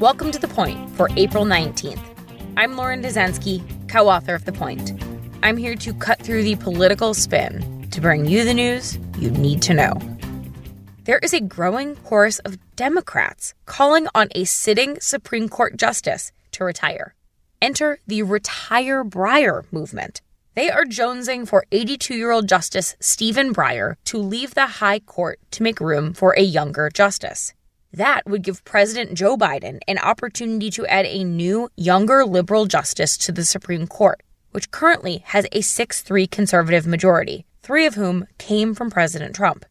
Welcome to The Point for April 19th. I'm Lauren Dezenski, co author of The Point. I'm here to cut through the political spin to bring you the news you need to know. There is a growing chorus of Democrats calling on a sitting Supreme Court justice to retire. Enter the Retire Breyer movement. They are jonesing for 82 year old Justice Stephen Breyer to leave the High Court to make room for a younger justice. That would give President Joe Biden an opportunity to add a new, younger liberal justice to the Supreme Court, which currently has a 6 3 conservative majority, three of whom came from President Trump.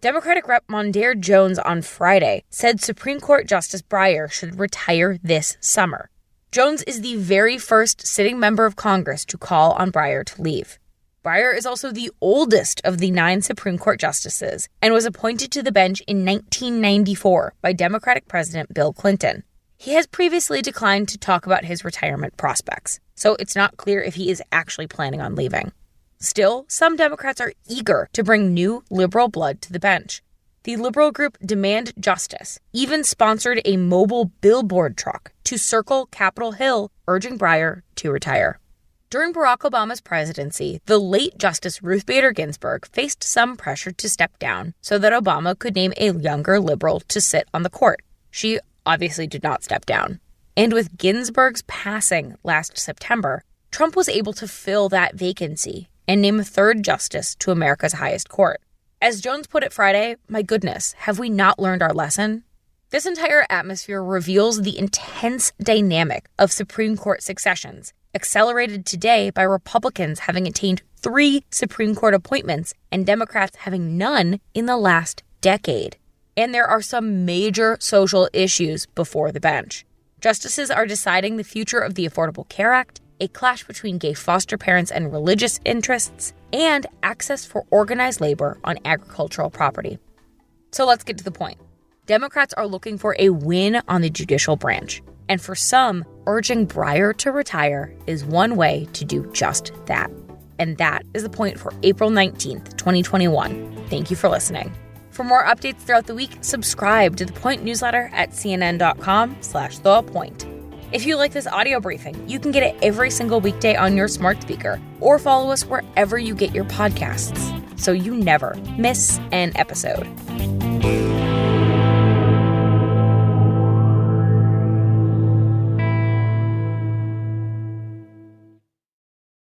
Democratic Rep Mondaire Jones on Friday said Supreme Court Justice Breyer should retire this summer. Jones is the very first sitting member of Congress to call on Breyer to leave. Breyer is also the oldest of the nine Supreme Court justices and was appointed to the bench in 1994 by Democratic President Bill Clinton. He has previously declined to talk about his retirement prospects, so it's not clear if he is actually planning on leaving. Still, some Democrats are eager to bring new liberal blood to the bench. The liberal group Demand Justice even sponsored a mobile billboard truck to circle Capitol Hill, urging Breyer to retire. During Barack Obama's presidency, the late Justice Ruth Bader Ginsburg faced some pressure to step down so that Obama could name a younger liberal to sit on the court. She obviously did not step down. And with Ginsburg's passing last September, Trump was able to fill that vacancy and name a third justice to America's highest court. As Jones put it Friday, my goodness, have we not learned our lesson? This entire atmosphere reveals the intense dynamic of Supreme Court successions accelerated today by Republicans having attained three Supreme Court appointments and Democrats having none in the last decade. And there are some major social issues before the bench. Justices are deciding the future of the Affordable Care Act, a clash between gay foster parents and religious interests, and access for organized labor on agricultural property. So let's get to the point. Democrats are looking for a win on the judicial branch. And for some, urging Breyer to retire is one way to do just that. And that is the point for April 19th, 2021. Thank you for listening. For more updates throughout the week, subscribe to the Point newsletter at cnn.com slash the point. If you like this audio briefing, you can get it every single weekday on your smart speaker or follow us wherever you get your podcasts so you never miss an episode.